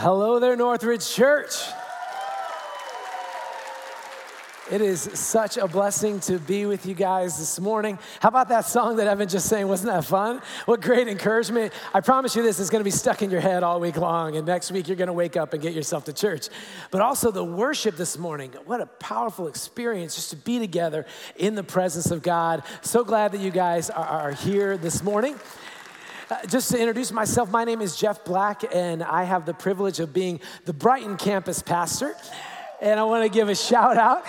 hello there, Northridge Church. It is such a blessing to be with you guys this morning. How about that song that Evan just sang? Wasn't that fun? What great encouragement. I promise you this is going to be stuck in your head all week long, and next week you're going to wake up and get yourself to church. But also the worship this morning. What a powerful experience just to be together in the presence of God. So glad that you guys are, are here this morning. Uh, just to introduce myself, my name is Geoff Black, and I have the privilege of being the Brighton campus pastor. And I want to give a shout out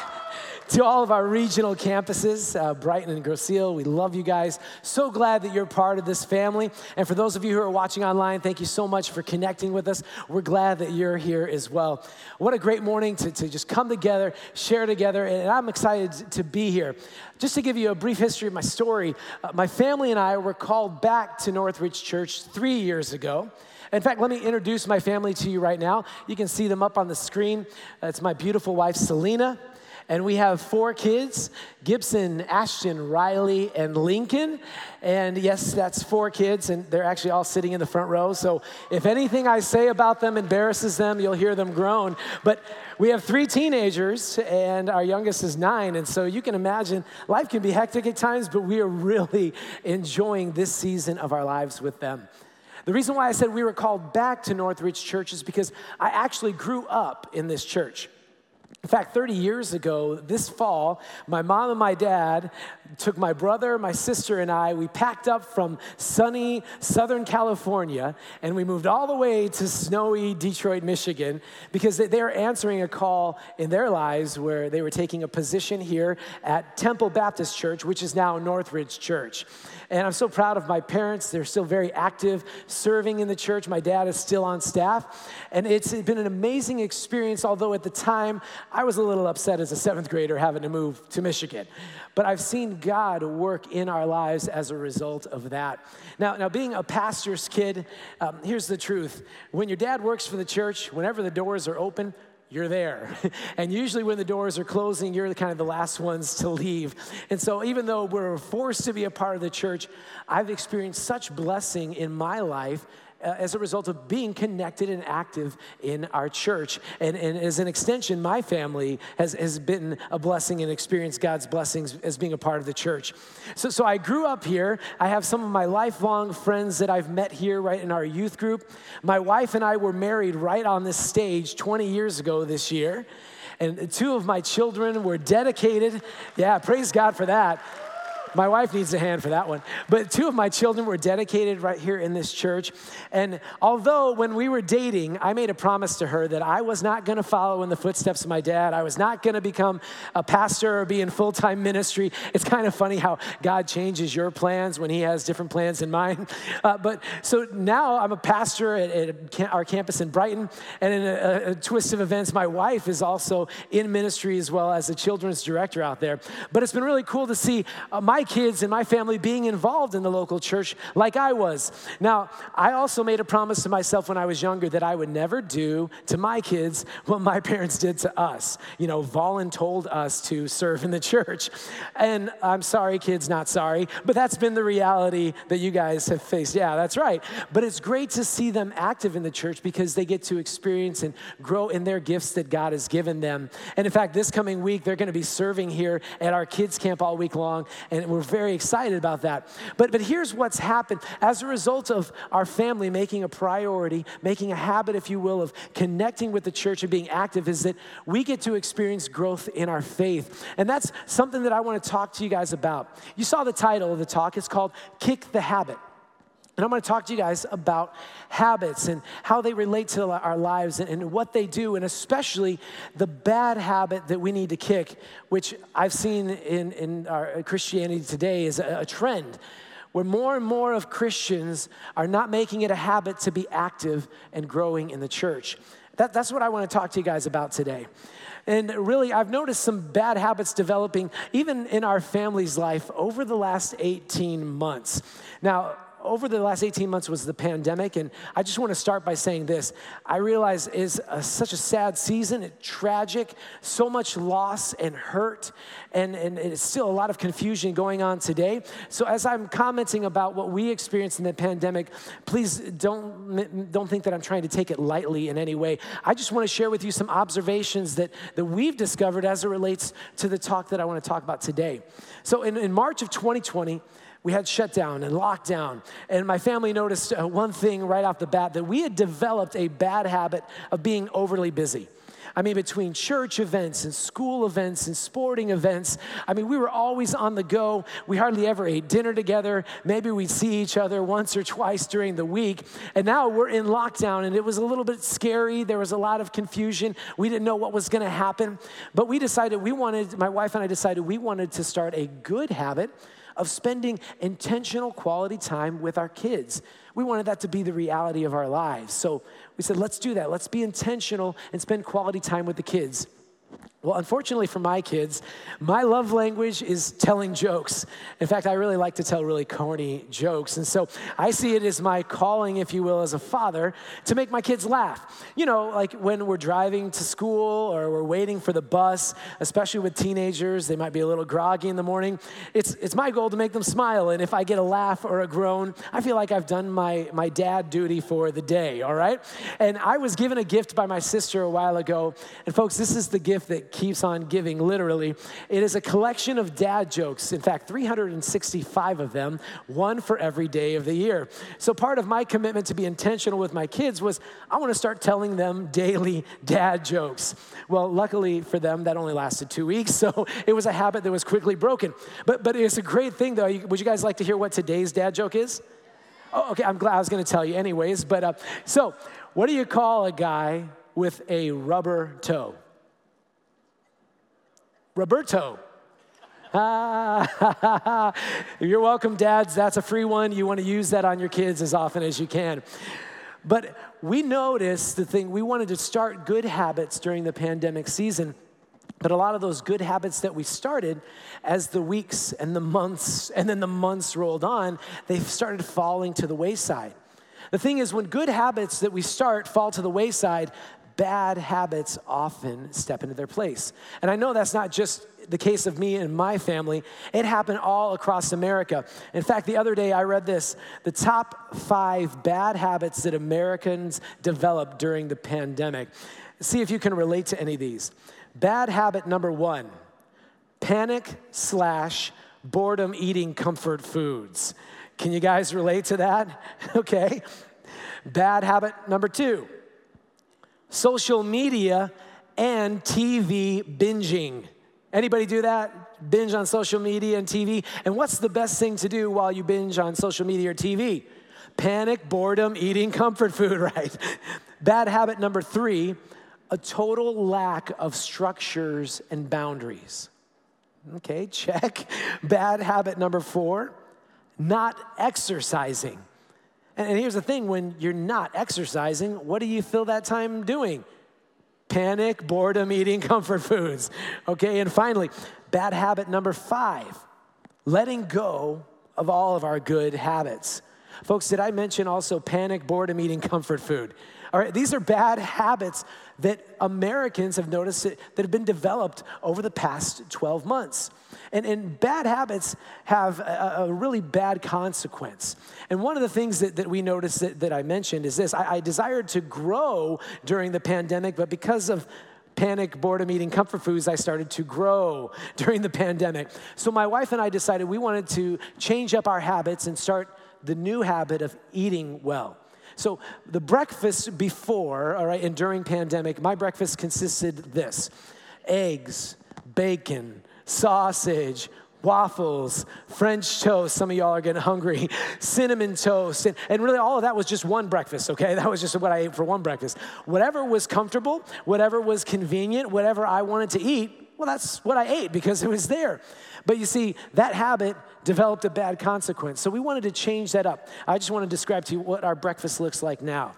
to all of our regional campuses, uh, Brighton and Grosse Ile, we love you guys. So glad that you're part of this family. And for those of you who are watching online, thank you so much for connecting with us. We're glad that you're here as well. What a great morning to, to just come together, share together, and I'm excited to be here. Just to give you a brief history of my story, uh, my family and I were called back to Northridge Church three years ago. In fact, let me introduce my family to you right now. You can see them up on the screen. It's my beautiful wife, Selena. And we have four kids Gibson, Ashton, Riley, and Lincoln. And yes, that's four kids, and they're actually all sitting in the front row. So if anything I say about them embarrasses them, you'll hear them groan. But we have three teenagers, and our youngest is nine. And so you can imagine life can be hectic at times, but we are really enjoying this season of our lives with them. The reason why I said we were called back to Northridge Church is because I actually grew up in this church. In fact, 30 years ago, this fall, my mom and my dad took my brother, my sister, and I. We packed up from sunny Southern California and we moved all the way to snowy Detroit, Michigan, because they were answering a call in their lives where they were taking a position here at Temple Baptist Church, which is now Northridge Church. And I'm so proud of my parents. They're still very active serving in the church. My dad is still on staff. And it's been an amazing experience, although at the time I was a little upset as a seventh grader having to move to Michigan. But I've seen God work in our lives as a result of that. Now, now being a pastor's kid, um, here's the truth. When your dad works for the church, whenever the doors are open, you're there. and usually, when the doors are closing, you're kind of the last ones to leave. And so, even though we're forced to be a part of the church, I've experienced such blessing in my life Uh, as a result of being connected and active in our church. And, and as an extension, my family has, has been a blessing and experienced God's blessings as being a part of the church. So, so I grew up here. I have some of my lifelong friends that I've met here right in our youth group. My wife and I were married right on this stage 20 years ago this year. And two of my children were dedicated. Yeah, praise God for that my wife needs a hand for that one. But two of my children were dedicated right here in this church. And although when we were dating, I made a promise to her that I was not going to follow in the footsteps of my dad, I was not going to become a pastor or be in full time ministry. It's kind of funny how God changes your plans when He has different plans in mind. Uh, but so now I'm a pastor at, at our campus in Brighton. And in a, a twist of events, my wife is also in ministry as well as a children's director out there. But it's been really cool to see uh, my my kids and my family being involved in the local church like I was. Now, I also made a promise to myself when I was younger that I would never do to my kids what my parents did to us. You know, voluntold us to serve in the church. And I'm sorry, kids, not sorry, but that's been the reality that you guys have faced. Yeah, that's right. But it's great to see them active in the church because they get to experience and grow in their gifts that God has given them. And in fact, this coming week, they're going to be serving here at our kids' camp all week long. And we're very excited about that. But, but here's what's happened as a result of our family making a priority, making a habit, if you will, of connecting with the church and being active, is that we get to experience growth in our faith. And that's something that I want to talk to you guys about. You saw the title of the talk, it's called Kick the Habit. And I'm going to talk to you guys about habits and how they relate to our lives and, what they do, and especially the bad habit that we need to kick, which I've seen in, in our uh, Christianity today is a, a trend where more and more of Christians are not making it a habit to be active and growing in the church. That, that's what I want to talk to you guys about today. And really, I've noticed some bad habits developing even in our family's life over the last 18 months. Now, over the last 18 months was the pandemic, and I just want to start by saying this. I realize it's a, such a sad season, it's tragic, so much loss and hurt, and, and it's still a lot of confusion going on today. So as I'm commenting about what we experienced in the pandemic, please don't, don't think that I'm trying to take it lightly in any way. I just want to share with you some observations that, that we've discovered as it relates to the talk that I want to talk about today. So in, in March of 2020, we had shutdown and lockdown. And my family noticed uh, one thing right off the bat that we had developed a bad habit of being overly busy. I mean, between church events and school events and sporting events, I mean, we were always on the go. We hardly ever ate dinner together. Maybe we'd see each other once or twice during the week. And now we're in lockdown, and it was a little bit scary. There was a lot of confusion. We didn't know what was going to happen. But we decided we wanted, my wife and I decided we wanted to start a good habit of spending intentional quality time with our kids. We wanted that to be the reality of our lives. So we said, let's do that. Let's be intentional and spend quality time with the kids. Well, unfortunately for my kids, my love language is telling jokes. In fact, I really like to tell really corny jokes. And so I see it as my calling, if you will, as a father to make my kids laugh. You know, like when we're driving to school or we're waiting for the bus, especially with teenagers, they might be a little groggy in the morning. It's, it's my goal to make them smile. And if I get a laugh or a groan, I feel like I've done my, my dad duty for the day, all right? And I was given a gift by my sister a while ago. And folks, this is the gift that keeps on giving, literally. It is a collection of dad jokes. In fact, 365 of them, one for every day of the year. So part of my commitment to be intentional with my kids was I want to start telling them daily dad jokes. Well, luckily for them, that only lasted two weeks, so it was a habit that was quickly broken. But, but it's a great thing, though. Would you guys like to hear what today's dad joke is? Oh, okay, I'm glad I was going to tell you anyways. But uh, so, what do you call a guy with a rubber toe? Roberto. You're welcome, dads. That's a free one. You want to use that on your kids as often as you can. But we noticed the thing, we wanted to start good habits during the pandemic season. But a lot of those good habits that we started, as the weeks and the months and then the months rolled on, they started falling to the wayside. The thing is, when good habits that we start fall to the wayside, bad habits often step into their place. And I know that's not just the case of me and my family, it happened all across America. In fact, the other day I read this the top five bad habits that Americans developed during the pandemic. See if you can relate to any of these. Bad habit number one panic slash boredom eating comfort foods. Can you guys relate to that? okay. Bad habit number two social media, and TV binging. Anybody do that? Binge on social media and TV? And what's the best thing to do while you binge on social media or TV? Panic, boredom, eating comfort food, right? Bad habit number three a total lack of structures and boundaries. Okay, check. Bad habit number four not exercising. And here's the thing when you're not exercising, what do you fill that time doing? Panic, boredom, eating comfort foods. Okay, and finally, bad habit number five letting go of all of our good habits. Folks, did I mention also panic, boredom, eating comfort food? All right, these are bad habits that Americans have noticed that, that have been developed over the past 12 months. And, and bad habits have a, a, really bad consequence. And one of the things that, that we noticed that, that I mentioned is this I, I desired to grow during the pandemic, but because of panic, boredom, eating comfort foods, I started to grow during the pandemic. So my wife and I decided we wanted to change up our habits and start the new habit of eating well. So the breakfast before, all right, and during pandemic, my breakfast consisted this: eggs, bacon, sausage, waffles, French toast. Some of y'all are getting hungry. Cinnamon toast. And, and really, all of that was just one breakfast, okay? That was just what I ate for one breakfast. Whatever was comfortable, whatever was convenient, whatever I wanted to eat, well, that's what I ate because it was there. But you see, that habit developed a bad consequence. So we wanted to change that up. I just want to describe to you what our breakfast looks like now.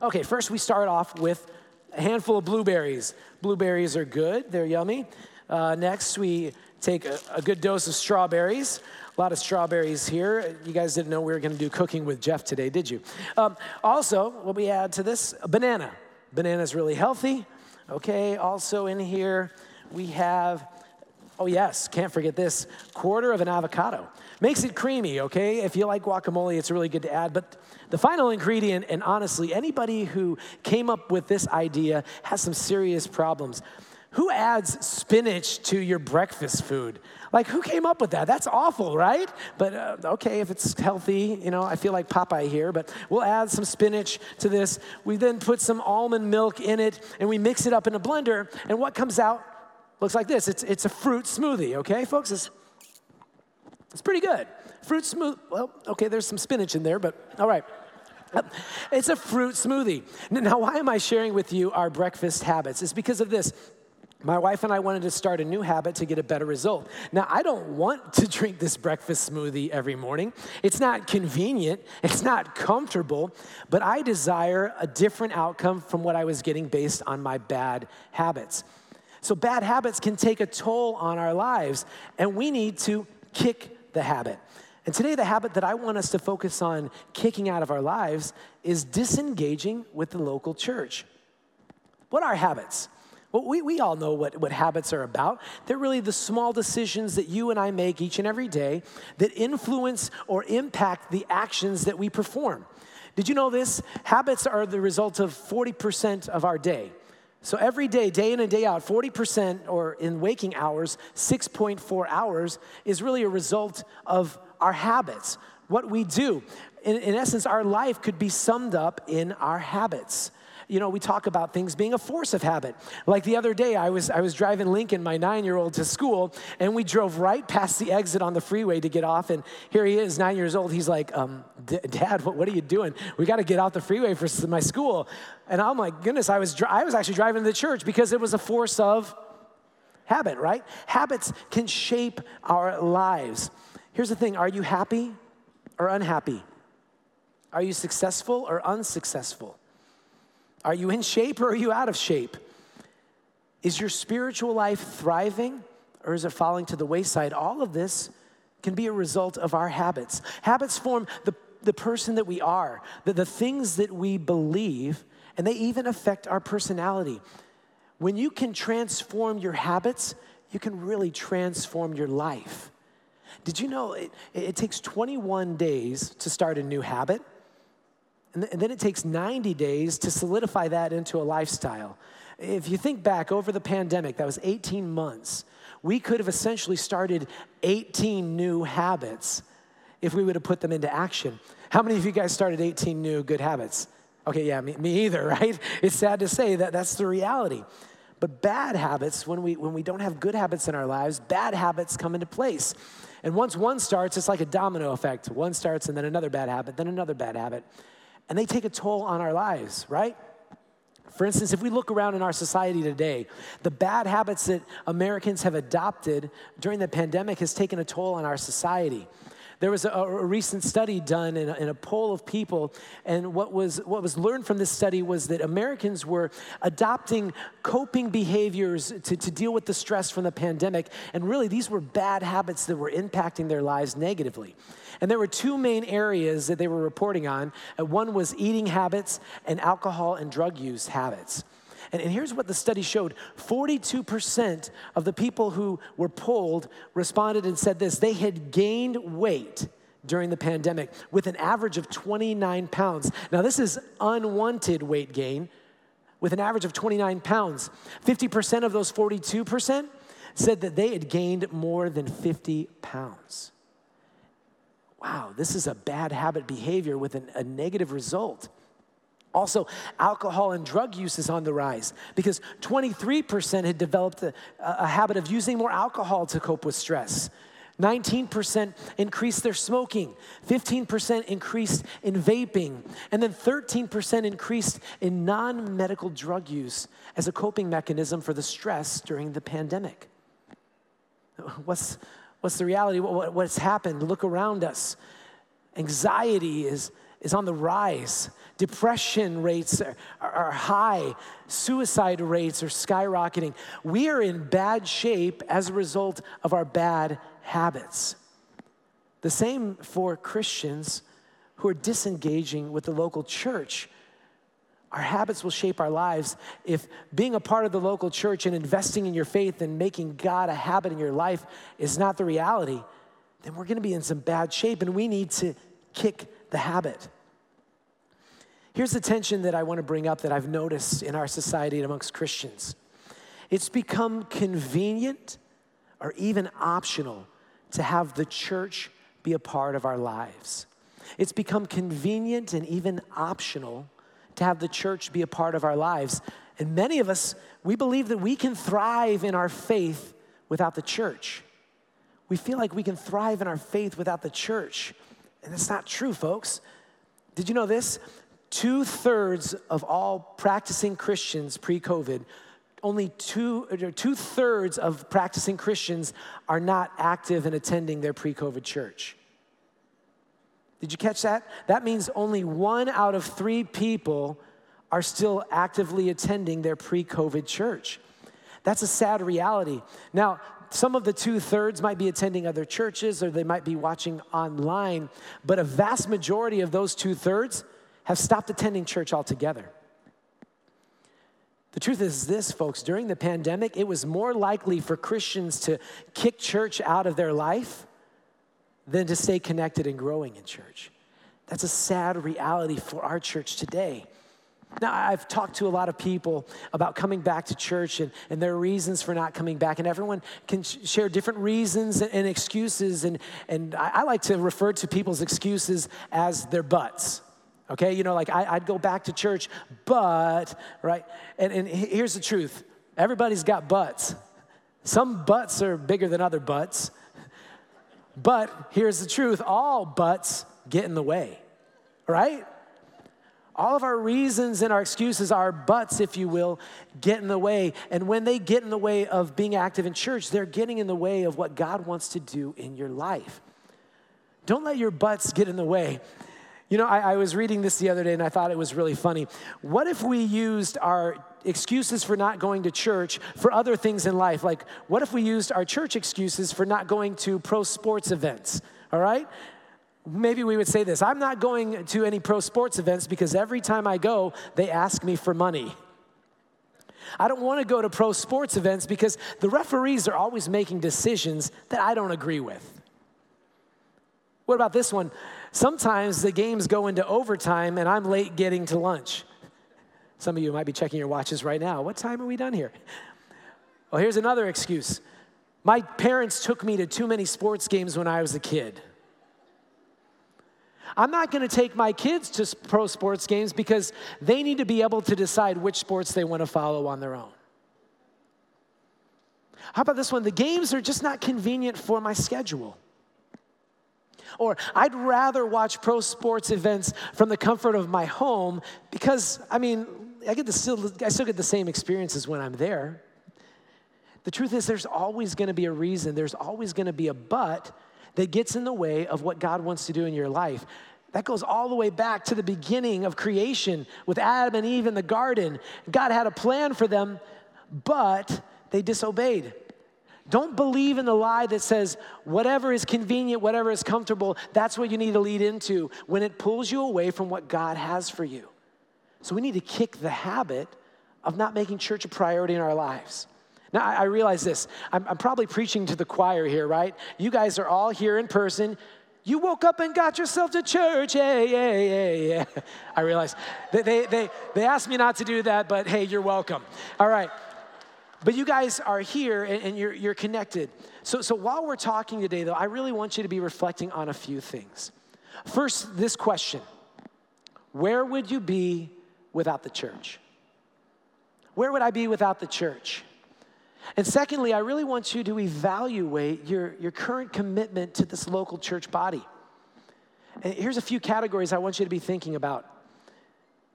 Okay, first we start off with a handful of blueberries. Blueberries are good, they're yummy. Uh, next, we take a, a good dose of strawberries. A lot of strawberries here. You guys didn't know we were going to do cooking with Geoff today, did you? Um, also, what we add to this? A banana. Banana is really healthy. Okay, also in here we have, oh yes, can't forget this, quarter of an avocado. Makes it creamy, okay? If you like guacamole, it's really good to add. But the final ingredient, and honestly, anybody who came up with this idea has some serious problems. Who adds spinach to your breakfast food? Like, who came up with that? That's awful, right? But uh, okay, if it's healthy, you know, I feel like Popeye here, but we'll add some spinach to this. We then put some almond milk in it and we mix it up in a blender. And what comes out looks like this it's, it's a fruit smoothie, okay, folks? It's, it's pretty good. Fruit smooth, well, okay, there's some spinach in there, but all right. It's a fruit smoothie. Now, why am I sharing with you our breakfast habits? It's because of this. My wife and I wanted to start a new habit to get a better result. Now, I don't want to drink this breakfast smoothie every morning. It's not convenient, it's not comfortable, but I desire a different outcome from what I was getting based on my bad habits. So, bad habits can take a toll on our lives, and we need to kick the habit. And today, the habit that I want us to focus on kicking out of our lives is disengaging with the local church. What are habits? Well, we, we all know what, what habits are about. They're really the small decisions that you and I make each and every day that influence or impact the actions that we perform. Did you know this? Habits are the result of 40% of our day. So every day, day in and day out, 40% or in waking hours, 6.4 hours is really a result of our habits, what we do. In, in essence, our life could be summed up in our habits you know, we talk about things being a force of habit. Like the other day, I was, I was driving Lincoln, my nine year old, to school, and we drove right past the exit on the freeway to get off. And here he is, nine years old. He's like, um, Dad, what, what are you doing? We got to get out the freeway for my school. And I'm like, goodness, I was, I was actually driving to the church because it was a force of habit, right? Habits can shape our lives. Here's the thing are you happy or unhappy? Are you successful or unsuccessful? Are you in shape or are you out of shape? Is your spiritual life thriving or is it falling to the wayside? All of this can be a result of our habits. Habits form the, the person that we are, the, the things that we believe, and they even affect our personality. When you can transform your habits, you can really transform your life. Did you know it, it takes 21 days to start a new habit? And, then it takes 90 days to solidify that into a lifestyle. If you think back over the pandemic, that was 18 months. We could have essentially started 18 new habits if we would have put them into action. How many of you guys started 18 new good habits? Okay, yeah, me, me either, right? It's sad to say that that's the reality. But bad habits, when we, when we don't have good habits in our lives, bad habits come into place. And once one starts, it's like a domino effect. One starts and then another bad habit, then another bad habit and they take a toll on our lives, right? For instance, if we look around in our society today, the bad habits that Americans have adopted during the pandemic has taken a toll on our society. There was a, a recent study done in a, in a, poll of people, and what was, what was learned from this study was that Americans were adopting coping behaviors to, to deal with the stress from the pandemic, and really these were bad habits that were impacting their lives negatively. And there were two main areas that they were reporting on. Uh, one was eating habits and alcohol and drug use habits. And, and here's what the study showed 42% of the people who were polled responded and said this they had gained weight during the pandemic with an average of 29 pounds. Now, this is unwanted weight gain with an average of 29 pounds. 50% of those 42% said that they had gained more than 50 pounds. Wow, this is a bad habit behavior with an, a negative result. Also, alcohol and drug use is on the rise because 23% had developed a, a, habit of using more alcohol to cope with stress. 19% increased their smoking, 15% increased in vaping, and then 13% increased in non medical drug use as a coping mechanism for the stress during the pandemic. What's, what's the reality? What, what's happened? Look around us. Anxiety is is on the rise. Depression rates are, are, high. Suicide rates are skyrocketing. We are in bad shape as a result of our bad habits. The same for Christians who are disengaging with the local church. Our habits will shape our lives. If being a part of the local church and investing in your faith and making God a habit in your life is not the reality, then we're gonna be in some bad shape and we need to kick the habit. Here's the tension that I wanna bring up that I've noticed in our society and amongst Christians it's become convenient or even optional to have the church be a part of our lives. It's become convenient and even optional to have the church be a part of our lives. And many of us, we believe that we can thrive in our faith without the church. We feel like we can thrive in our faith without the church. And that's not true, folks. Did you know this? Two thirds of all practicing Christians pre COVID, only two, two thirds of practicing Christians are not active in attending their pre COVID church. Did you catch that? That means only one out of three people are still actively attending their pre COVID church. That's a sad reality. Now, some of the two thirds might be attending other churches or they might be watching online, but a vast majority of those two thirds have stopped attending church altogether. The truth is this, folks, during the pandemic, it was more likely for Christians to kick church out of their life than to stay connected and growing in church. That's a sad reality for our church today. Now, I've talked to a lot of people about coming back to church and, and their reasons for not coming back, and everyone can sh- share different reasons and, and excuses. And, and I, I, like to refer to people's excuses as their butts. Okay, you know, like I, would go back to church, but, right? And, and here's the truth everybody's got butts. Some butts are bigger than other butts. But here's the truth all buts get in the way, right? All of our reasons and our excuses, our buts, if you will, get in the way. And when they get in the way of being active in church, they're getting in the way of what God wants to do in your life. Don't let your butts get in the way. You know, I, I, was reading this the other day and I thought it was really funny. What if we used our excuses for not going to church for other things in life? Like, what if we used our church excuses for not going to pro sports events? All right? maybe we would say this I'm not going to any pro sports events because every time I go, they ask me for money. I don't want to go to pro sports events because the referees are always making decisions that I don't agree with. What about this one? Sometimes the games go into overtime and I'm late getting to lunch. Some of you might be checking your watches right now. What time are we done here? Well, here's another excuse. My parents took me to too many sports games when I was a kid. I'm not going to take my kids to pro sports games because they need to be able to decide which sports they want to follow on their own. How about this one? The games are just not convenient for my schedule. Or I'd rather watch pro sports events from the comfort of my home because, I mean, I, get the still, I still get the same experiences when I'm there. The truth is, there's always gonna be a reason, there's always gonna be a but that gets in the way of what God wants to do in your life. That goes all the way back to the beginning of creation with Adam and Eve in the garden. God had a plan for them, but they disobeyed. Don't believe in the lie that says whatever is convenient, whatever is comfortable, that's what you need to lead into when it pulls you away from what God has for you. So we need to kick the habit of not making church a priority in our lives. Now, I, I realize this. I'm, I'm probably preaching to the choir here, right? You guys are all here in person. You woke up and got yourself to church. Hey, hey, hey, yeah. I realize they, they, they, they asked me not to do that, but hey, you're welcome. All right. But you guys are here and, and you're, you're connected. So, so while we're talking today, though, I really want you to be reflecting on a few things. First, this question Where would you be without the church? Where would I be without the church? And secondly, I really want you to evaluate your, your current commitment to this local church body. And here's a few categories I want you to be thinking about.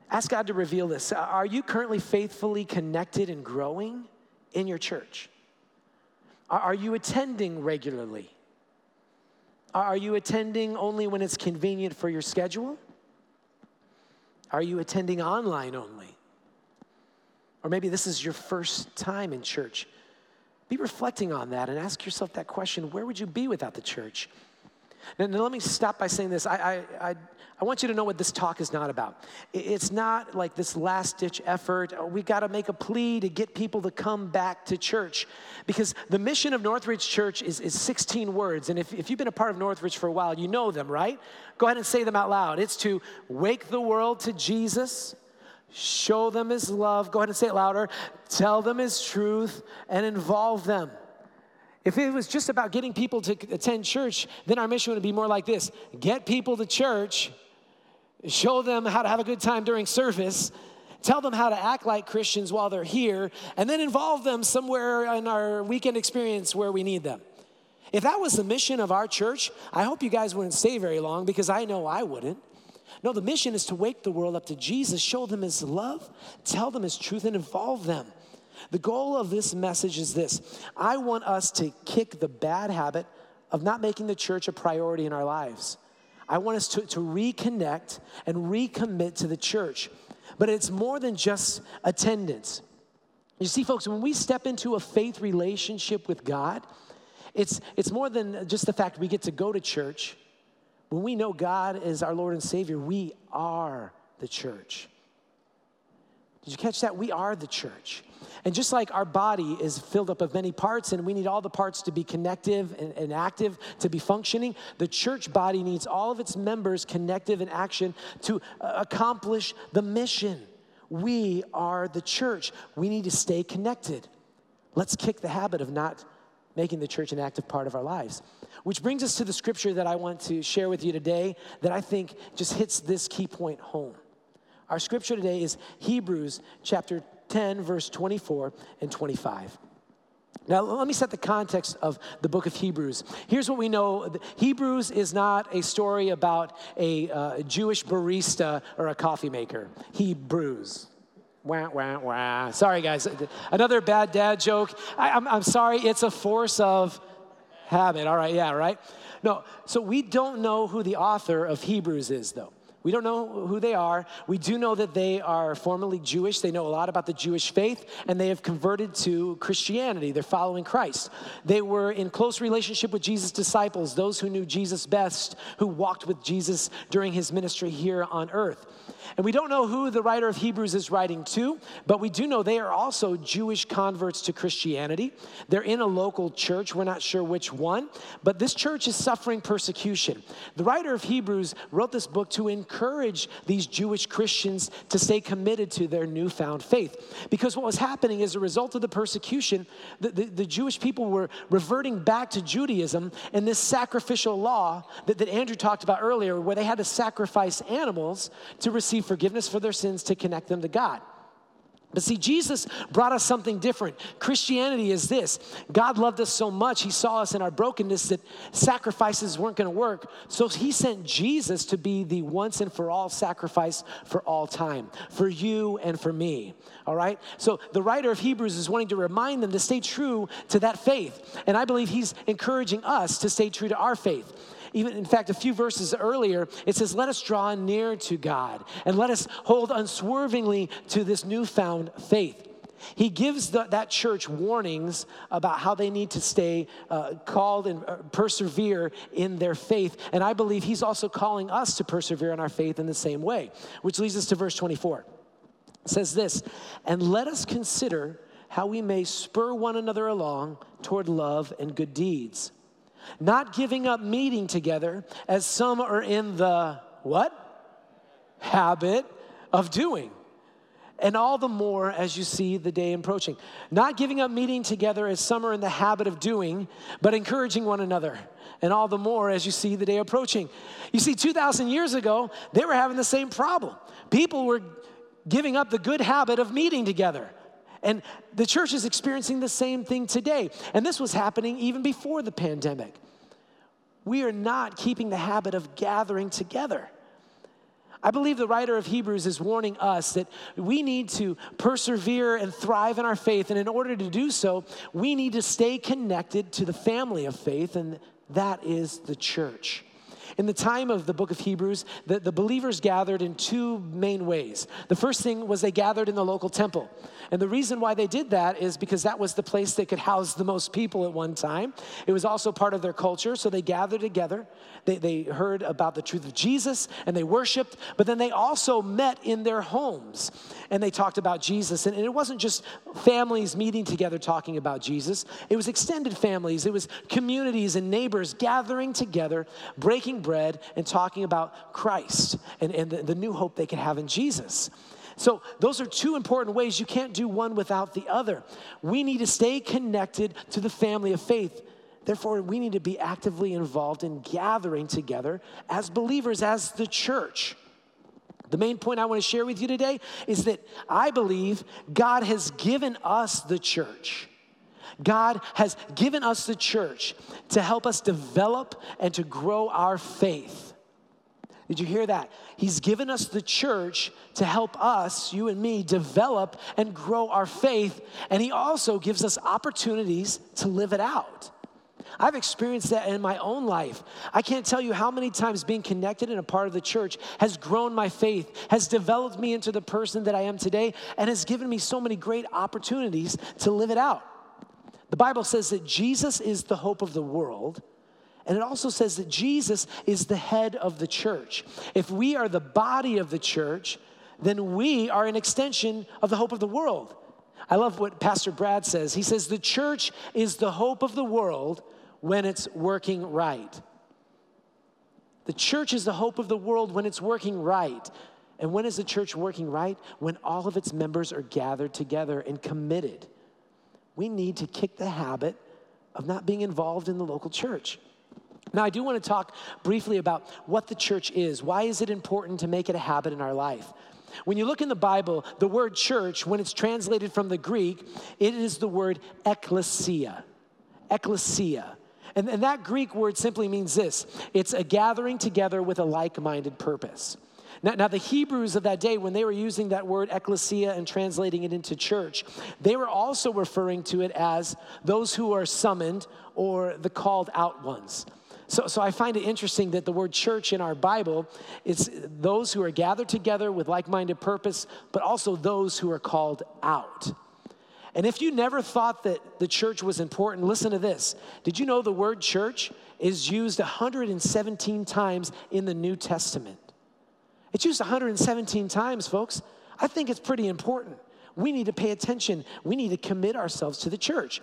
Ask God to reveal this. Are you currently faithfully connected and growing in your church? Are you attending regularly? Are you attending only when it's convenient for your schedule? Are you attending online only? Or maybe this is your first time in church. Be reflecting on that and ask yourself that question where would you be without the church? Now, now let me stop by saying this. I, I, I, I, want you to know what this talk is not about. It's not like this last ditch effort. Oh, we got to make a plea to get people to come back to church. Because the mission of Northridge Church is, is 16 words. And if, if you've been a part of Northridge for a while, you know them, right? Go ahead and say them out loud. It's to wake the world to Jesus, show them his love. Go ahead and say it louder. Tell them his truth and involve them. If it was just about getting people to attend church, then our mission would be more like this get people to church, show them how to have a good time during service, tell them how to act like Christians while they're here, and then involve them somewhere in our weekend experience where we need them. If that was the mission of our church, I hope you guys wouldn't stay very long because I know I wouldn't. No, the mission is to wake the world up to Jesus, show them his love, tell them his truth, and involve them. The goal of this message is this I want us to kick the bad habit of not making the church a priority in our lives. I want us to, to reconnect and recommit to the church. But it's more than just attendance. You see, folks, when we step into a faith relationship with God, it's, it's more than just the fact we get to go to church. When we know God is our Lord and Savior, we are the church. Did you catch that? We are the church. And just like our body is filled up of many parts and we need all the parts to be connective and, and, active to be functioning, the church body needs all of its members connective and action to uh, accomplish the mission. We are the church. We need to stay connected. Let's kick the habit of not making the church an active part of our lives. Which brings us to the scripture that I want to share with you today that I think just hits this key point home. Our scripture today is Hebrews chapter 10, verse 24 and 25. Now, let me set the context of the book of Hebrews. Here's what we know Hebrews is not a story about a uh, Jewish barista or a coffee maker. Hebrews. Wah, wah, wah. Sorry, guys. Another bad dad joke. I, I'm, I'm sorry, it's a force of habit. All right, yeah, right? No, so we don't know who the author of Hebrews is, though. We don't know who they are. We do know that they are formerly Jewish. They know a lot about the Jewish faith, and they have converted to Christianity. They're following Christ. They were in close relationship with Jesus' disciples, those who knew Jesus best, who walked with Jesus during his ministry here on earth. And we don't know who the writer of Hebrews is writing to, but we do know they are also Jewish converts to Christianity. They're in a local church. We're not sure which one, but this church is suffering persecution. The writer of Hebrews wrote this book to encourage these Jewish Christians to stay committed to their newfound faith. Because what was happening as a result of the persecution, the, the, the Jewish people were reverting back to Judaism and this sacrificial law that, that Andrew talked about earlier, where they had to sacrifice animals to receive forgiveness for their sins to connect them to God. But see, Jesus brought us something different. Christianity is this God loved us so much, He saw us in our brokenness that sacrifices weren't going to work. So He sent Jesus to be the once and for all sacrifice for all time, for you and for me. All right? So the writer of Hebrews is wanting to remind them to stay true to that faith. And I believe He's encouraging us to stay true to our faith even in fact, a few verses earlier, it says, Let us draw near to God and let us hold unswervingly to this newfound faith. He gives the, that church warnings about how they need to stay uh, called and uh, persevere in their faith. And I believe he's also calling us to persevere in our faith in the same way, which leads us to verse 24. It says this, and let us consider how we may spur one another along toward love and good deeds not giving up meeting together as some are in the what? Habit of doing. And all the more as you see the day approaching. Not giving up meeting together as some are in the habit of doing, but encouraging one another. And all the more as you see the day approaching. You see, 2,000 years ago, they were having the same problem. People were giving up the good habit of meeting together. And the church is experiencing the same thing today. And this was happening even before the pandemic. We are not keeping the habit of gathering together. I believe the writer of Hebrews is warning us that we need to persevere and thrive in our faith. And in order to do so, we need to stay connected to the family of faith, and that is the church. In the time of the book of Hebrews, the, the believers gathered in two main ways. The first thing was they gathered in the local temple. And the reason why they did that is because that was the place that could house the most people at one time. It was also part of their culture, so they gathered together. They, they heard about the truth of Jesus and they worshiped, but then they also met in their homes and they talked about Jesus. And, and it wasn't just families meeting together talking about Jesus, it was extended families, it was communities and neighbors gathering together, breaking bread, and talking about Christ and, and the, the new hope they can have in Jesus. So, those are two important ways. You can't do one without the other. We need to stay connected to the family of faith. Therefore, we need to be actively involved in gathering together as believers, as the church. The main point I want to share with you today is that I believe God has given us the church. God has given us the church to help us develop and to grow our faith. Did you hear that? He's given us the church to help us, you and me, develop and grow our faith. And He also gives us opportunities to live it out. I've experienced that in my own life. I can't tell you how many times being connected in a part of the church has grown my faith, has developed me into the person that I am today, and has given me so many great opportunities to live it out. The Bible says that Jesus is the hope of the world. And it also says that Jesus is the head of the church. If we are the body of the church, then we are an extension of the hope of the world. I love what Pastor Brad says. He says, The church is the hope of the world when it's working right. The church is the hope of the world when it's working right. And when is the church working right? When all of its members are gathered together and committed we need to kick the habit of not being involved in the local church. Now, I do want to talk briefly about what the church is. Why is it important to make it a habit in our life? When you look in the Bible, the word church, when it's translated from the Greek, it is the word ecclesia. Ecclesia. And, and that Greek word simply means this it's a gathering together with a like minded purpose. Now, now, the Hebrews of that day, when they were using that word ecclesia and translating it into church, they were also referring to it as those who are summoned or the called out ones. So, so I find it interesting that the word church in our Bible is those who are gathered together with like minded purpose, but also those who are called out. And if you never thought that the church was important, listen to this. Did you know the word church is used 117 times in the New Testament? It's used 117 times, folks. I think it's pretty important. We need to pay attention. We need to commit ourselves to the church.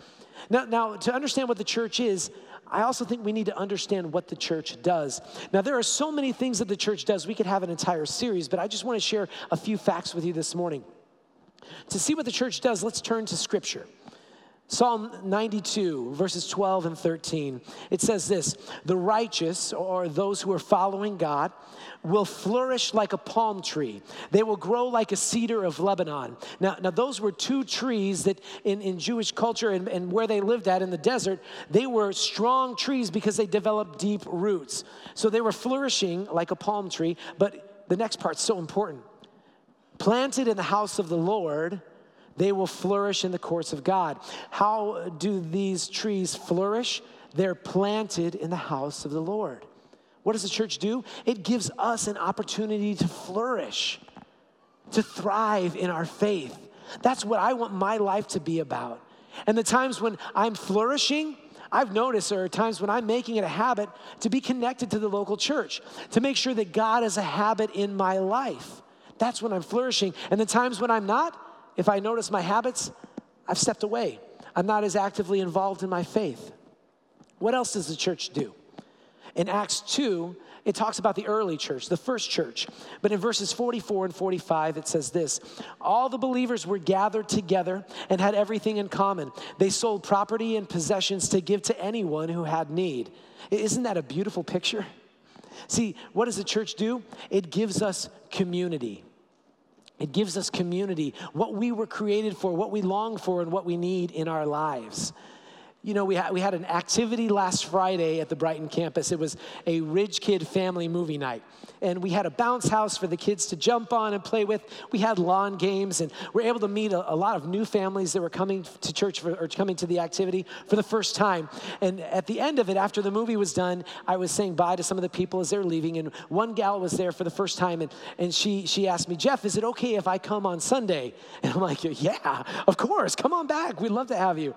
Now, now, to understand what the church is, I also think we need to understand what the church does. Now, there are so many things that the church does. We could have an entire series, but I just want to share a few facts with you this morning. To see what the church does, let's turn to Scripture. Psalm 92, verses 12 and 13, it says this The righteous, or those who are following God, will flourish like a palm tree. They will grow like a cedar of Lebanon. Now, now those were two trees that in, in Jewish culture and, and where they lived at in the desert, they were strong trees because they developed deep roots. So they were flourishing like a palm tree. But the next part's so important planted in the house of the Lord they will flourish in the courts of God. How do these trees flourish? They're planted in the house of the Lord. What does the church do? It gives us an opportunity to flourish, to thrive in our faith. That's what I want my life to be about. And the times when I'm flourishing, I've noticed there are times when I'm making it a habit to be connected to the local church, to make sure that God is a habit in my life. That's when I'm flourishing. And the times when I'm not, if I notice my habits, I've stepped away. I'm not as actively involved in my faith. What else does the church do? In Acts 2, it talks about the early church, the first church. But in verses 44 and 45, it says this All the believers were gathered together and had everything in common. They sold property and possessions to give to anyone who had need. Isn't that a beautiful picture? See, what does the church do? It gives us community. It gives us community, what we were created for, what we long for, and what we need in our lives. You know, we had, we had an activity last Friday at the Brighton campus. It was a Ridge Kid family movie night. And we had a bounce house for the kids to jump on and play with. We had lawn games, and we were able to meet a, a lot of new families that were coming to church for, or coming to the activity for the first time. And at the end of it, after the movie was done, I was saying bye to some of the people as they were leaving. And one gal was there for the first time, and, and she, she asked me, Geoff, is it okay if I come on Sunday? And I'm like, yeah, of course, come on back. We'd love to have you.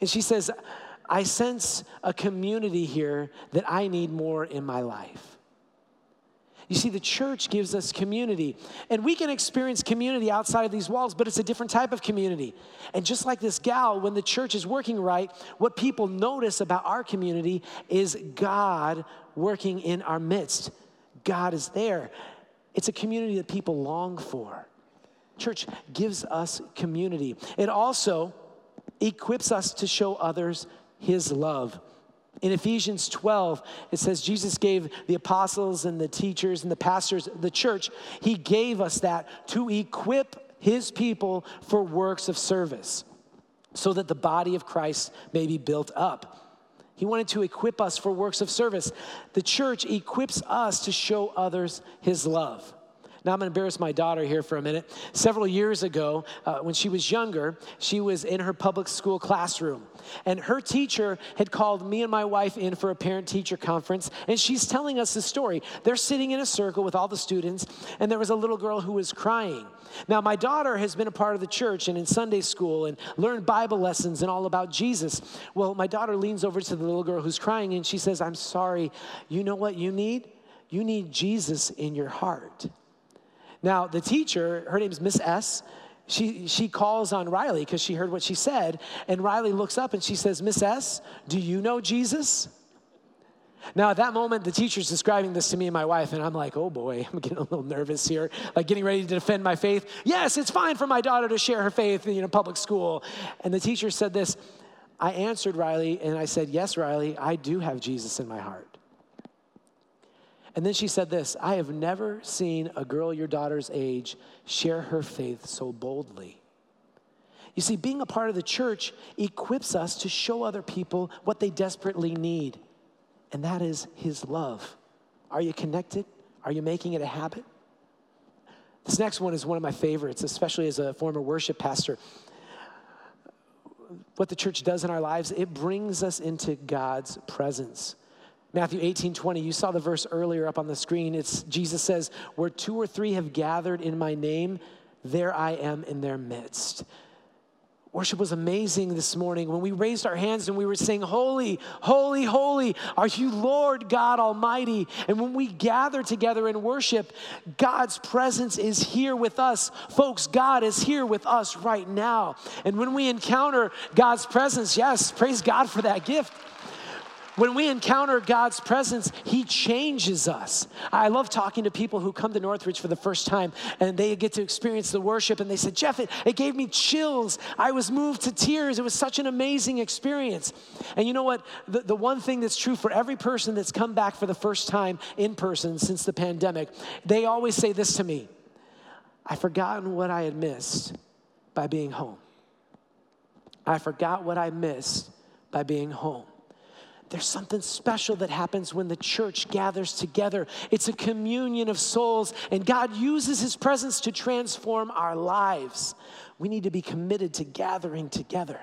And she says, I sense a community here that I need more in my life. You see, the church gives us community, and we can experience community outside of these walls, but it's a different type of community. And just like this gal, when the church is working right, what people notice about our community is God working in our midst. God is there. It's a community that people long for. Church gives us community. It also equips us to show others his love. In Ephesians 12, it says Jesus gave the apostles and the teachers and the pastors, the church, he gave us that to equip his people for works of service so that the body of Christ may be built up. He wanted to equip us for works of service. The church equips us to show others his love. Now, I'm going to embarrass my daughter here for a minute. Several years ago, uh, when she was younger, she was in her public school classroom. And her teacher had called me and my wife in for a parent teacher conference. And she's telling us the story. They're sitting in a circle with all the students, and there was a little girl who was crying. Now, my daughter has been a part of the church and in Sunday school and learned Bible lessons and all about Jesus. Well, my daughter leans over to the little girl who's crying and she says, I'm sorry. You know what you need? You need Jesus in your heart. Now, the teacher, her name's Miss S. She, she calls on Riley because she heard what she said. And Riley looks up and she says, Miss S, do you know Jesus? Now, at that moment, the teacher's describing this to me and my wife, and I'm like, oh boy, I'm getting a little nervous here, like getting ready to defend my faith. Yes, it's fine for my daughter to share her faith in you know, public school. And the teacher said this I answered Riley, and I said, Yes, Riley, I do have Jesus in my heart. And then she said this I have never seen a girl your daughter's age share her faith so boldly. You see, being a part of the church equips us to show other people what they desperately need, and that is His love. Are you connected? Are you making it a habit? This next one is one of my favorites, especially as a former worship pastor. What the church does in our lives, it brings us into God's presence. Matthew 18, 20, you saw the verse earlier up on the screen. It's Jesus says, Where two or three have gathered in my name, there I am in their midst. Worship was amazing this morning when we raised our hands and we were saying, Holy, holy, holy are you, Lord God Almighty. And when we gather together in worship, God's presence is here with us. Folks, God is here with us right now. And when we encounter God's presence, yes, praise God for that gift. When we encounter God's presence, He changes us. I love talking to people who come to Northridge for the first time and they get to experience the worship and they said, Geoff, it, it gave me chills. I was moved to tears. It was such an amazing experience. And you know what? The, the one thing that's true for every person that's come back for the first time in person since the pandemic, they always say this to me I've forgotten what I had missed by being home. I forgot what I missed by being home. There's something special that happens when the church gathers together. It's a communion of souls, and God uses His presence to transform our lives. We need to be committed to gathering together.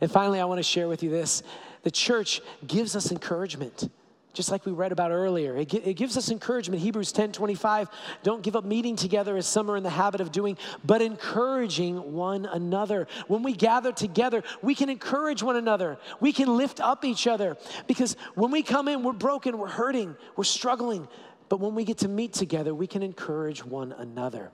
And finally, I want to share with you this the church gives us encouragement just like we read about earlier. It, it, gives us encouragement. Hebrews 10 25, don't give up meeting together as some are in the habit of doing, but encouraging one another. When we gather together, we can encourage one another. We can lift up each other because when we come in, we're broken, we're hurting, we're struggling. But when we get to meet together, we can encourage one another.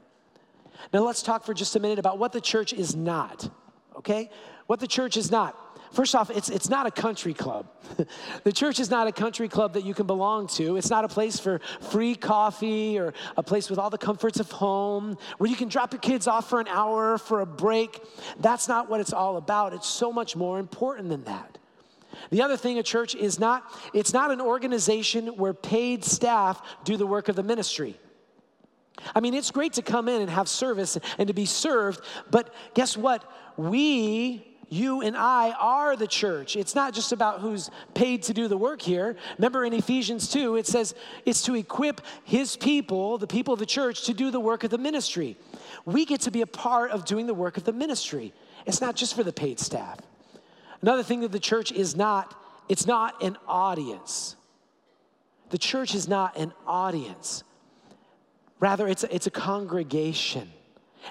Now, let's talk for just a minute about what the church is not, okay? What the church is not. First off, it's, it's not a country club. the church is not a country club that you can belong to. It's not a place for free coffee or a place with all the comforts of home where you can drop your kids off for an hour for a break. That's not what it's all about. It's so much more important than that. The other thing a church is not, it's not an organization where paid staff do the work of the ministry. I mean, it's great to come in and have service and to be served, but guess what? We you and I are the church. It's not just about who's paid to do the work here. Remember in Ephesians 2, it says it's to equip his people, the people of the church, to do the work of the ministry. We get to be a part of doing the work of the ministry. It's not just for the paid staff. Another thing that the church is not, it's not an audience. The church is not an audience. Rather, it's a, it's a congregation.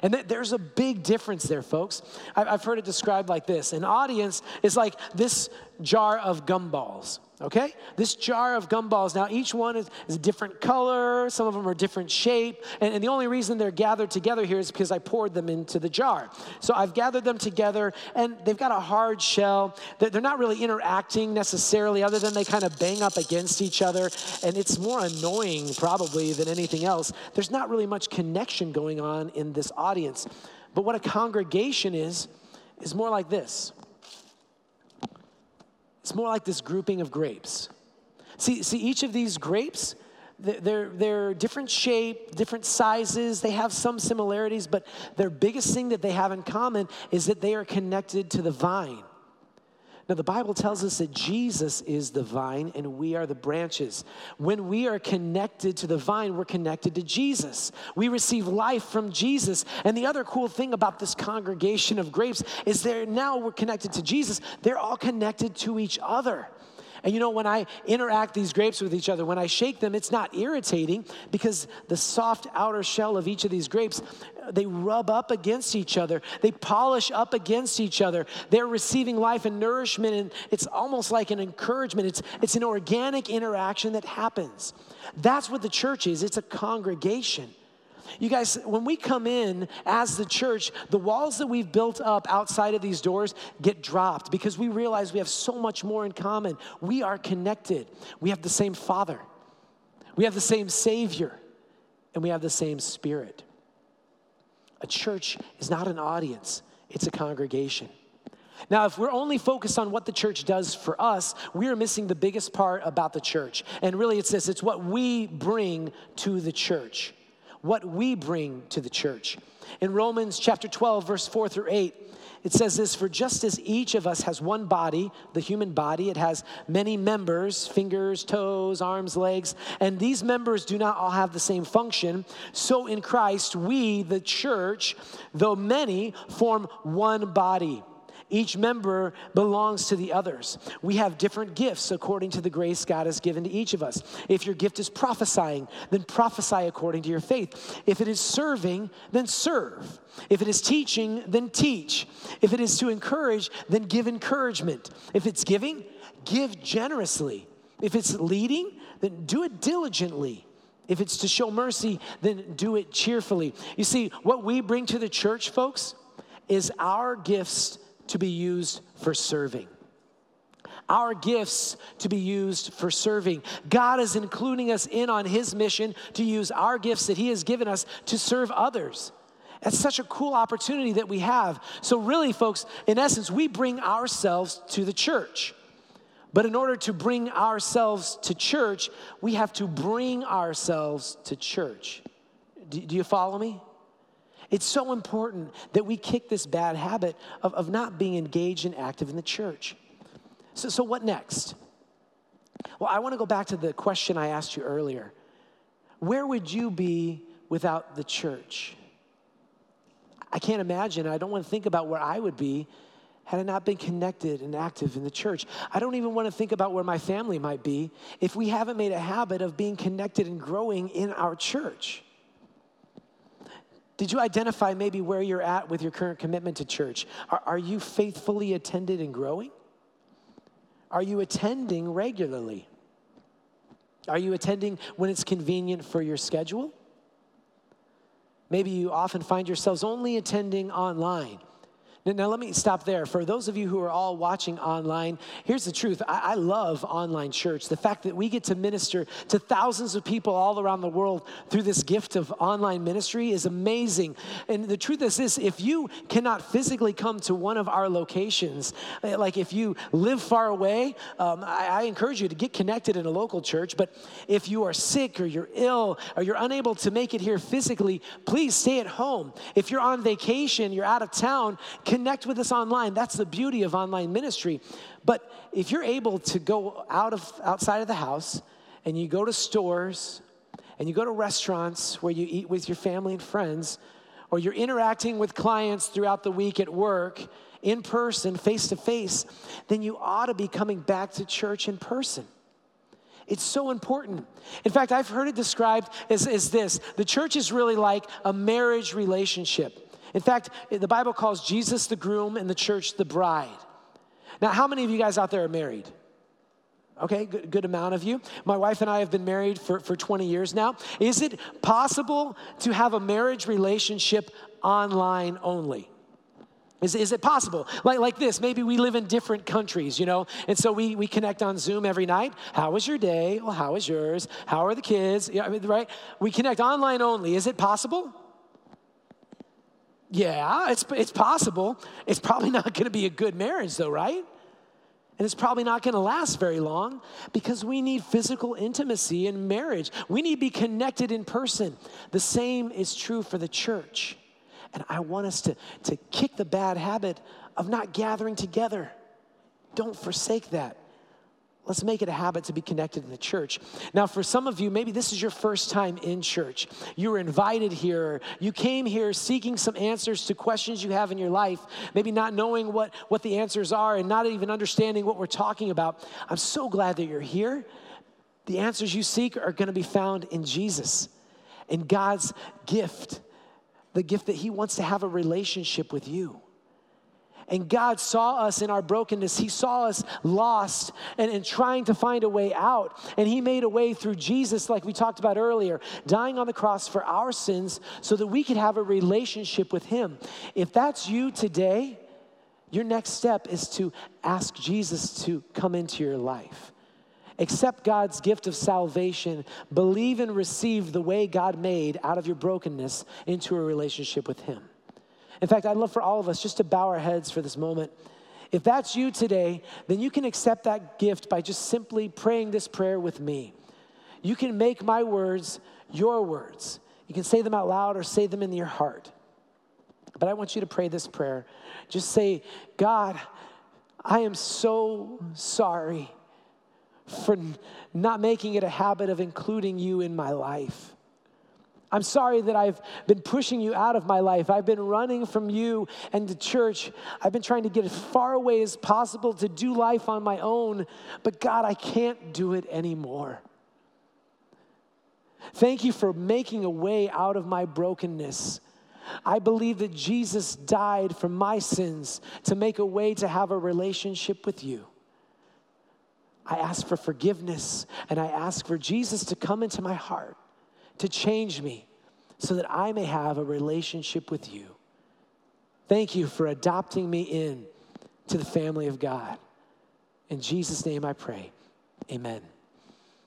And there's a big difference there, folks. I've heard it described like this an audience is like this jar of gumballs okay? This jar of gumballs. Now, each one is, is a different color, some of them are different shape, and, and, the only reason they're gathered together here is because I poured them into the jar. So I've gathered them together, and they've got a hard shell. They're not really interacting necessarily, other than they kind of bang up against each other, and it's more annoying probably than anything else. There's not really much connection going on in this audience. But what a congregation is, is more like this it's more like this grouping of grapes. See, see each of these grapes, they're, they're different shape, different sizes. They have some similarities, but their biggest thing that they have in common is that they are connected to the vine. Now, the Bible tells us that Jesus is the vine and we are the branches. When we are connected to the vine, we're connected to Jesus. We receive life from Jesus. And the other cool thing about this congregation of grapes is they're now we're connected to Jesus, they're all connected to each other. And you know, when I interact these grapes with each other, when I shake them, it's not irritating because the soft outer shell of each of these grapes, they rub up against each other. They polish up against each other. They're receiving life and nourishment, and it's almost like an encouragement. It's, it's an organic interaction that happens. That's what the church is it's a congregation. You guys, when we come in as the church, the walls that we've built up outside of these doors get dropped because we realize we have so much more in common. We are connected. We have the same Father, we have the same Savior, and we have the same Spirit. A church is not an audience, it's a congregation. Now, if we're only focused on what the church does for us, we are missing the biggest part about the church. And really, it's this it's what we bring to the church what we bring to the church. In Romans chapter 12, verse 4 through 8, it says this For just as each of us has one body, the human body, it has many members fingers, toes, arms, legs, and these members do not all have the same function. So in Christ, we, the church, though many, form one body each member belongs to the others. We have different gifts according to the grace God has given to each of us. If your gift is prophesying, then prophesy according to your faith. If it is serving, then serve. If it is teaching, then teach. If it is to encourage, then give encouragement. If it's giving, give generously. If it's leading, then do it diligently. If it's to show mercy, then do it cheerfully. You see, what we bring to the church, folks, is our gifts to be used for serving. Our gifts to be used for serving. God is including us in on His mission to use our gifts that He has given us to serve others. That's such a cool opportunity that we have. So, really, folks, in essence, we bring ourselves to the church. But in order to bring ourselves to church, we have to bring ourselves to church. Do, do you follow me? It's so important that we kick this bad habit of, of not being engaged and active in the church. So, so, what next? Well, I want to go back to the question I asked you earlier. Where would you be without the church? I can't imagine. I don't want to think about where I would be had I not been connected and active in the church. I don't even want to think about where my family might be if we haven't made a habit of being connected and growing in our church. Did you identify maybe where you're at with your current commitment to church? Are, are you faithfully attended and growing? Are you attending regularly? Are you attending when it's convenient for your schedule? Maybe you often find yourselves only attending online. Now, let me stop there. For those of you who are all watching online, here's the truth. I, I, love online church. The fact that we get to minister to thousands of people all around the world through this gift of online ministry is amazing. And the truth is this if you cannot physically come to one of our locations, eh, like if you live far away, um, I, I encourage you to get connected in a local church. But if you are sick or you're ill or you're unable to make it here physically, please stay at home. If you're on vacation, you're out of town, connect with us online. That's the beauty of online ministry. But if you're able to go out of outside of the house and you go to stores and you go to restaurants where you eat with your family and friends, or you're interacting with clients throughout the week at work in person, face to face, then you ought to be coming back to church in person. It's so important. In fact, I've heard it described as, as this the church is really like a marriage relationship. In fact, the Bible calls Jesus the groom and the church the bride. Now, how many of you guys out there are married? Okay, good, good, amount of you. My wife and I have been married for, for 20 years now. Is it possible to have a marriage relationship online only? Is, is it possible? Like, like this, maybe we live in different countries, you know, and so we, we connect on Zoom every night. How was your day? Well, how was yours? How are the kids? Yeah, I mean, right? We connect online only. Is it possible? Yeah, it's, it's possible. It's probably not going to be a good marriage, though, right? And it's probably not going to last very long because we need physical intimacy in marriage. We need to be connected in person. The same is true for the church. And I want us to, to kick the bad habit of not gathering together. Don't forsake that. Let's make it a habit to be connected in the church. Now, for some of you, maybe this is your first time in church. You were invited here. You came here seeking some answers to questions you have in your life, maybe not knowing what, what the answers are and not even understanding what we're talking about. I'm so glad that you're here. The answers you seek are going to be found in Jesus, in God's gift the gift that He wants to have a relationship with you. And God saw us in our brokenness. He saw us lost and, and trying to find a way out. And He made a way through Jesus, like we talked about earlier, dying on the cross for our sins so that we could have a relationship with Him. If that's you today, your next step is to ask Jesus to come into your life. Accept God's gift of salvation. Believe and receive the way God made out of your brokenness into a relationship with Him. In fact, I'd love for all of us just to bow our heads for this moment. If that's you today, then you can accept that gift by just simply praying this prayer with me. You can make my words your words. You can say them out loud or say them in your heart. But I want you to pray this prayer. Just say, God, I am so sorry for not making it a habit of including you in my life. I'm sorry that I've been pushing you out of my life. I've been running from you and the church. I've been trying to get as far away as possible to do life on my own, but God, I can't do it anymore. Thank you for making a way out of my brokenness. I believe that Jesus died for my sins to make a way to have a relationship with you. I ask for forgiveness and I ask for Jesus to come into my heart, to change me, so that I may have a relationship with you. Thank you for adopting me in to the family of God. In Jesus' name I pray. Amen.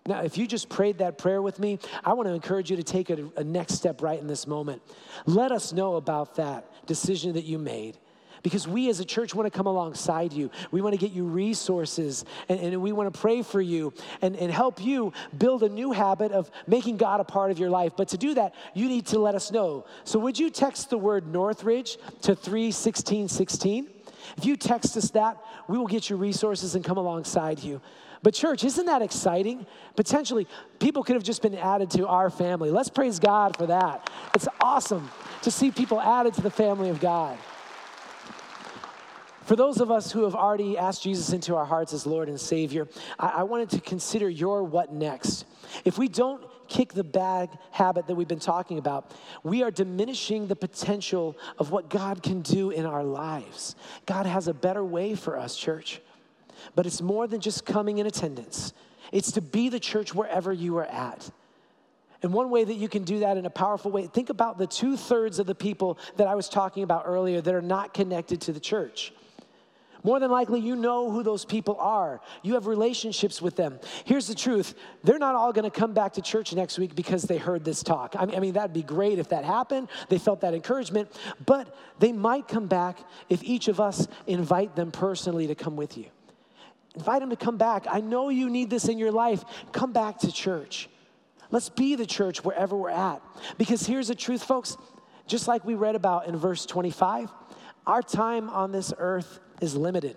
Now, if you just prayed that prayer with me, I want to encourage you to take a, a next step right in this moment. Let us know about that decision that you made because we as a church want to come alongside you. We want to get you resources and, and we want to pray for you and, and help you build a new habit of making God a part of your life. But to do that, you need to let us know. So would you text the word Northridge to 31616? If you text us that, we will get you resources and come alongside you. But, church, isn't that exciting? Potentially, people could have just been added to our family. Let's praise God for that. It's awesome to see people added to the family of God. For those of us who have already asked Jesus into our hearts as Lord and Savior, I, I wanted to consider your what next. If we don't kick the bad habit that we've been talking about, we are diminishing the potential of what God can do in our lives. God has a better way for us, church. But it's more than just coming in attendance, it's to be the church wherever you are at. And one way that you can do that in a powerful way, think about the two thirds of the people that I was talking about earlier that are not connected to the church. More than likely, you know who those people are. You have relationships with them. Here's the truth they're not all going to come back to church next week because they heard this talk. I mean, I mean, that'd be great if that happened. They felt that encouragement, but they might come back if each of us invite them personally to come with you. Invite them to come back. I know you need this in your life. Come back to church. Let's be the church wherever we're at. Because here's the truth, folks. Just like we read about in verse 25, Our time on this earth is limited.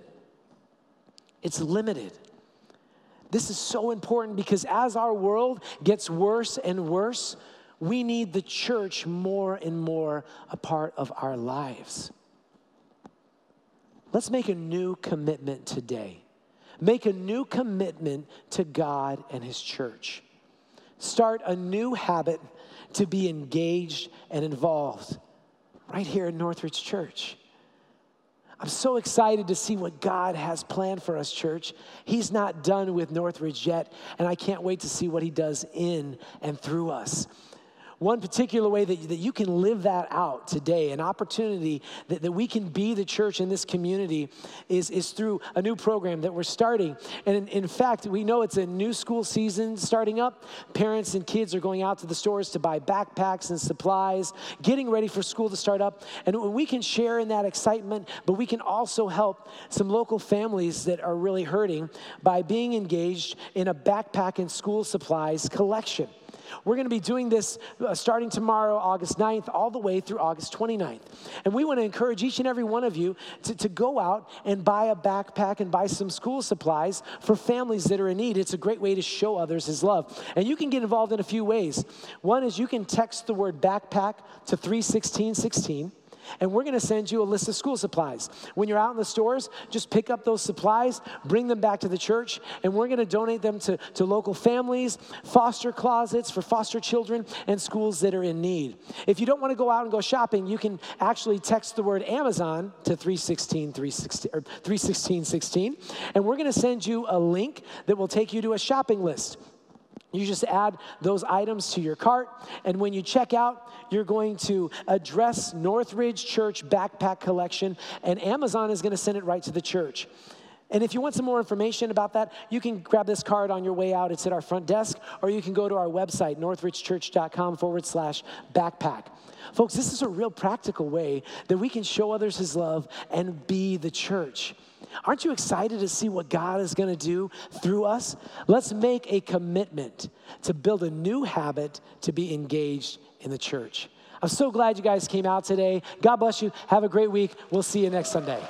It's limited. This is so important because as our world gets worse and worse, we need the church more and more a part of our lives. Let's make a new commitment today. Make a new commitment to God and His church. Start a new habit to be engaged and involved right here in Northridge Church. I'm so excited to see what God has planned for us, church. He's not done with Northridge yet, and I can't wait to see what He does in and through us. One particular way that, that you can live that out today, an opportunity that, that we can be the church in this community, is, is through a new program that we're starting. And in, in fact, we know it's a new school season starting up. Parents and kids are going out to the stores to buy backpacks and supplies, getting ready for school to start up. And we can share in that excitement, but we can also help some local families that are really hurting by being engaged in a backpack and school supplies collection. We're going to be doing this uh, starting tomorrow, August 9th, all the way through August 29th. And we want to encourage each and every one of you to, to go out and buy a backpack and buy some school supplies for families that are in need. It's a great way to show others His love. And you can get involved in a few ways. One is you can text the word backpack to 31616 and we're gonna send you a list of school supplies. When you're out in the stores, just pick up those supplies, bring them back to the church, and we're gonna donate them to, to local families, foster closets for foster children, and schools that are in need. If you don't wanna go out and go shopping, you can actually text the word Amazon to 316 316 or 316 16, and we're gonna send you a link that will take you to a shopping list. You just add those items to your cart, and when you check out, you're going to address Northridge Church Backpack Collection, and Amazon is going to send it right to the church. And if you want some more information about that, you can grab this card on your way out. It's at our front desk, or you can go to our website, northridgechurch.com forward slash backpack. Folks, this is a real practical way that we can show others his love and be the church. Aren't you excited to see what God is going to do through us? Let's make a commitment to build a new habit to be engaged in the church. I'm so glad you guys came out today. God bless you. Have a great week. We'll see you next Sunday.